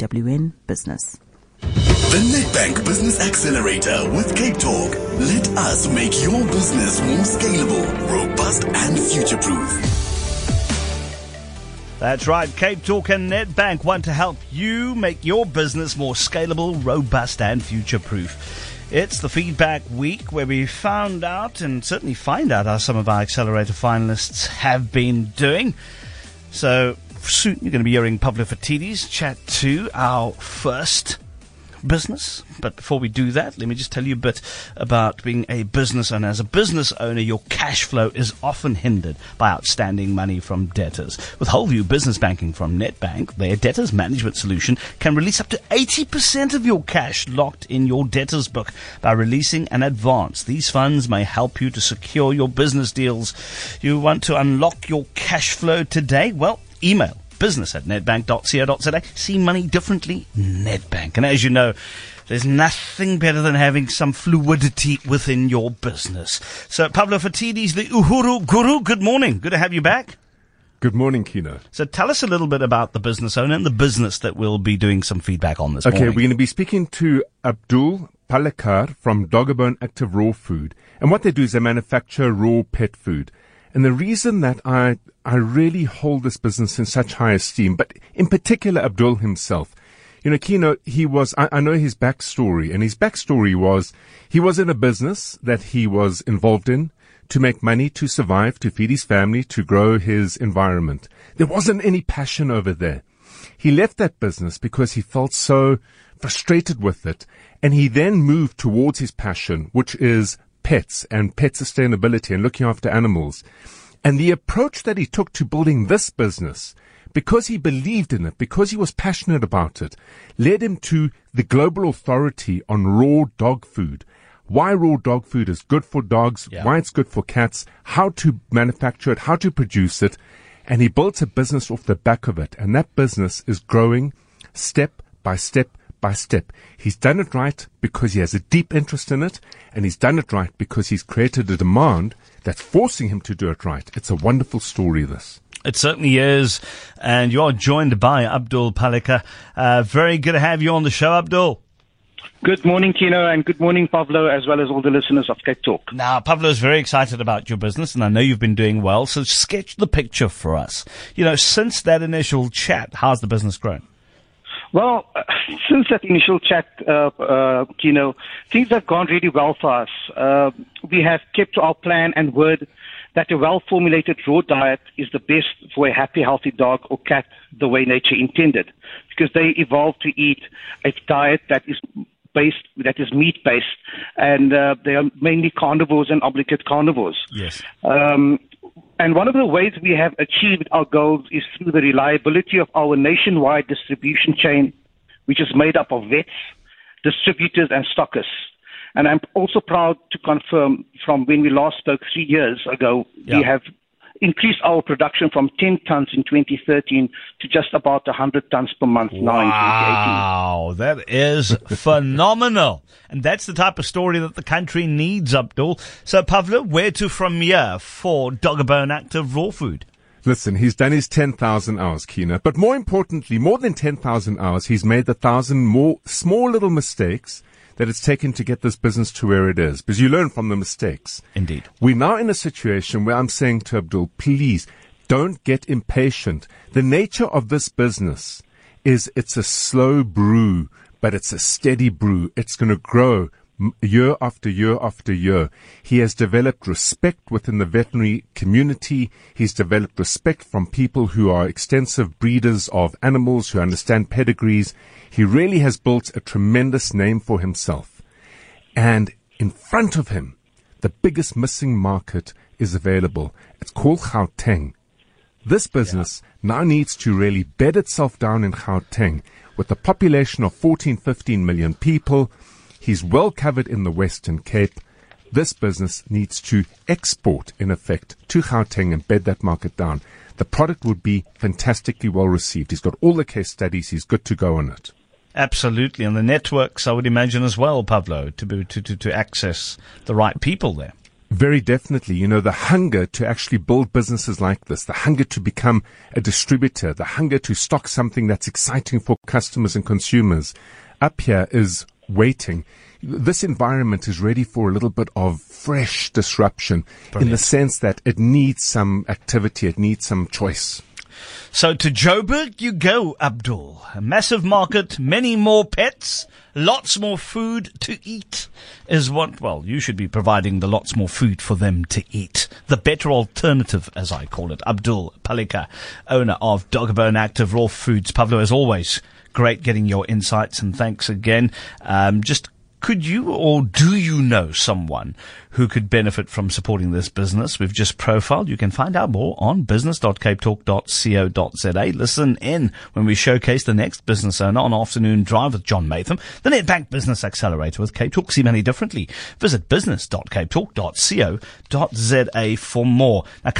WN Business. The Nedbank Business Accelerator with Cape Talk. Let us make your business more scalable, robust, and future proof. That's right. Cape Talk and Nedbank want to help you make your business more scalable, robust, and future proof. It's the feedback week where we found out and certainly find out how some of our accelerator finalists have been doing. So soon you're going to be hearing Pavlo Phitidis chat to our first business. But before we do that, let me just tell you a bit about being a business owner. As a business owner, your cash flow is often hindered by outstanding money from debtors. With Wholeview Business Banking from Nedbank, their debtors management solution can release up to 80% of your cash locked in your debtors book by releasing an advance. These funds may help you to secure your business deals. You want to unlock your cash flow today? Well, email business at nedbank.co.za. See money differently, Nedbank. And as you know, there's nothing better than having some fluidity within your business. So, Pavlo Phitidis, the Uhuru Guru, good morning. Good to have you back. Good morning, Kieno. So tell us a little bit about the business owner and the business that we'll be doing some feedback on this morning. Okay, morning. we're going to be speaking to Abdul Palekar from Doggobone Active Raw Food. And what they do is they manufacture raw pet food. And the reason that I, I really hold this business in such high esteem, but in particular Abdul himself, you know, Kieno, he was, I, I know his backstory, and his backstory was he was in a business that he was involved in to make money, to survive, to feed his family, to grow his environment. There wasn't any passion over there. He left that business because he felt so frustrated with it, and he then moved towards his passion, which is pets and pet sustainability and looking after animals. And the approach that he took to building this business, because he believed in it, because he was passionate about it, led him to the global authority on raw dog food. Why raw dog food is good for dogs, Yeah. why it's good for cats, how to manufacture it, how to produce it. And he built a business off the back of it. And that business is growing step by step by step. He's done it right because he has a deep interest in it, and he's done it right because he's created a demand that's forcing him to do it right. It's a wonderful story, this. It certainly is. And you are joined by Abdul Palika. Uh, very good to have you on the show, Abdul. Good morning, Kieno, and good morning, Pablo, as well as all the listeners of Cape Talk. Now, Pablo's very excited about your business, and I know you've been doing well. So, sketch the picture for us. You know, since that initial chat, how's the business grown? Well, since that initial chat, uh, uh, Kieno, things have gone really well for us. Uh, we have kept to our plan and word that a well-formulated raw diet is the best for a happy, healthy dog or cat the way nature intended, because they evolved to eat a diet that is based, that is meat-based, and uh, they are mainly carnivores and obligate carnivores. Yes. Um, and one of the ways we have achieved our goals is through the reliability of our nationwide distribution chain, which is made up of vets, distributors, and stockists. And I'm also proud to confirm from when we last spoke three years ago, Yeah. we have increased our production from 10 tons in 2013 to just about 100 tons per month now in 2018. Wow, that is phenomenal. And that's the type of story that the country needs, Abdul. So, Pavlo, where to from here for Doggobone Active Raw Food? Listen, he's done his 10,000 hours, Kieno. But more importantly, more than 10,000 hours, he's made the thousand more small little mistakes that it's taken to get this business to where it is. Because you learn from the mistakes. Indeed. We're now in a situation where I'm saying to Abdul, please don't get impatient. The nature of this business is it's a slow brew, but it's a steady brew. It's going to grow year after year after year. He has developed respect within the veterinary community. He's developed respect from people who are extensive breeders of animals, who understand pedigrees. He really has built a tremendous name for himself. And in front of him, the biggest missing market is available. It's called Gauteng. This business now needs to really bed itself down in Gauteng with a population of 14, 15 million people. He's well covered in the Western Cape. This business needs to export, in effect, to Gauteng and bed that market down. The product would be fantastically well received. He's got all the case studies. He's good to go on it. Absolutely. And the networks, I would imagine as well, Pablo, to, be, to, to, to access the right people there. Very definitely. You know, the hunger to actually build businesses like this, the hunger to become a distributor, the hunger to stock something that's exciting for customers and consumers up here is waiting. This environment is ready for a little bit of fresh disruption in the sense that it needs some activity, it needs some choice. So to Joburg you go, Abdul. A massive market, many more pets, lots more food to eat is what, well, you should be providing the lots more food for them to eat. The better alternative, as I call it. Abdul Palika, owner of Doggobone Active Raw Foods. Pavlo, as always, great getting your insights and thanks again. Um, just could you or do you know someone who could benefit from supporting this business we've just profiled? You can find out more on business.capetalk.co.za. Listen in when we showcase the next business owner on Afternoon Drive with John Maytham, the Nedbank Business Accelerator with Cape Talk. See many differently. Visit business.capetalk.co.za for more. Now, come